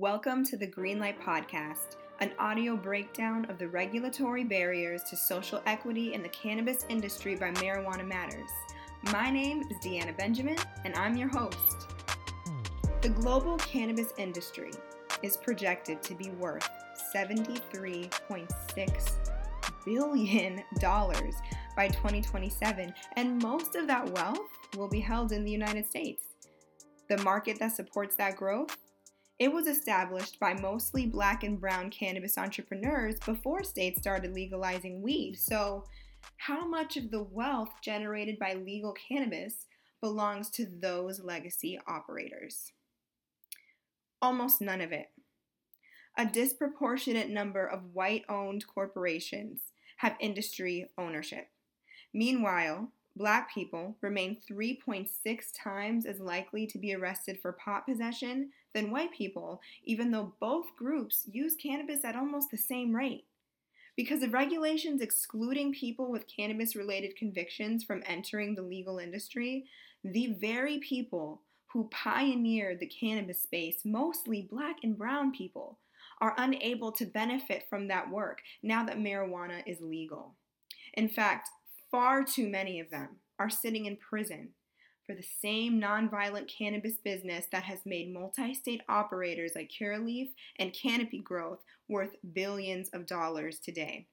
Welcome to the Greenlight Podcast, an audio breakdown of the regulatory barriers to social equity in the cannabis industry by Marijuana Matters. My name is Deanna Benjamin, and I'm your host. The global cannabis industry is projected to be worth $73.6 billion by 2027, and most of that wealth will be held in the United States. The market that supports that growth it was established by mostly black and brown cannabis entrepreneurs before states started legalizing weed. So, how much of the wealth generated by legal cannabis belongs to those legacy operators? Almost none of it. A disproportionate number of white owned corporations have industry ownership. Meanwhile, black people remain 3.6 times as likely to be arrested for pot possession than white people, even though both groups use cannabis at almost the same rate. Because of regulations excluding people with cannabis related convictions from entering the legal industry, the very people who pioneered the cannabis space, mostly black and brown people, are unable to benefit from that work now that marijuana is legal. In fact, far too many of them are sitting in prison for the same nonviolent cannabis business that has made multi state operators like Curaleaf and Canopy Growth worth billions of dollars today.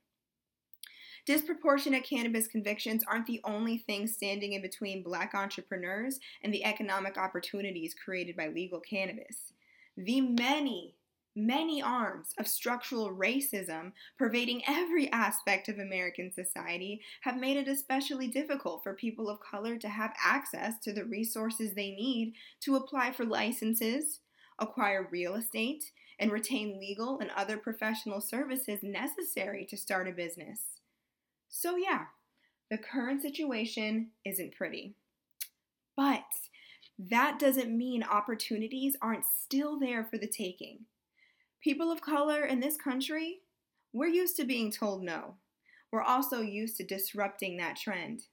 Disproportionate cannabis convictions aren't the only thing standing in between black entrepreneurs and the economic opportunities created by legal cannabis. The many many arms of structural racism pervading every aspect of American society have made it especially difficult for people of color to have access to the resources they need to apply for licenses, acquire real estate, and retain legal and other professional services necessary to start a business. So, yeah, the current situation isn't pretty. But that doesn't mean opportunities aren't still there for the taking. People of color in this country, we're used to being told no. We're also used to disrupting that trend.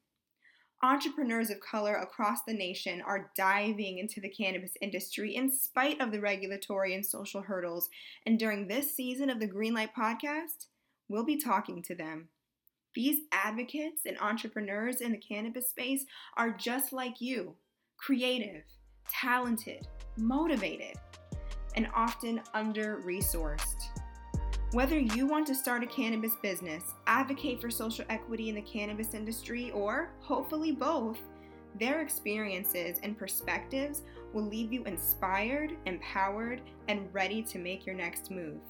Entrepreneurs of color across the nation are diving into the cannabis industry in spite of the regulatory and social hurdles. And during this season of the Greenlight podcast, we'll be talking to them. These advocates and entrepreneurs in the cannabis space are just like you creative, talented, motivated and often under resourced. Whether you want to start a cannabis business, advocate for social equity in the cannabis industry, or hopefully both, their experiences and perspectives will leave you inspired, empowered, and ready to make your next move.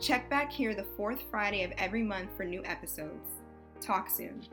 Check back here the fourth Friday of every month for new episodes. Talk soon.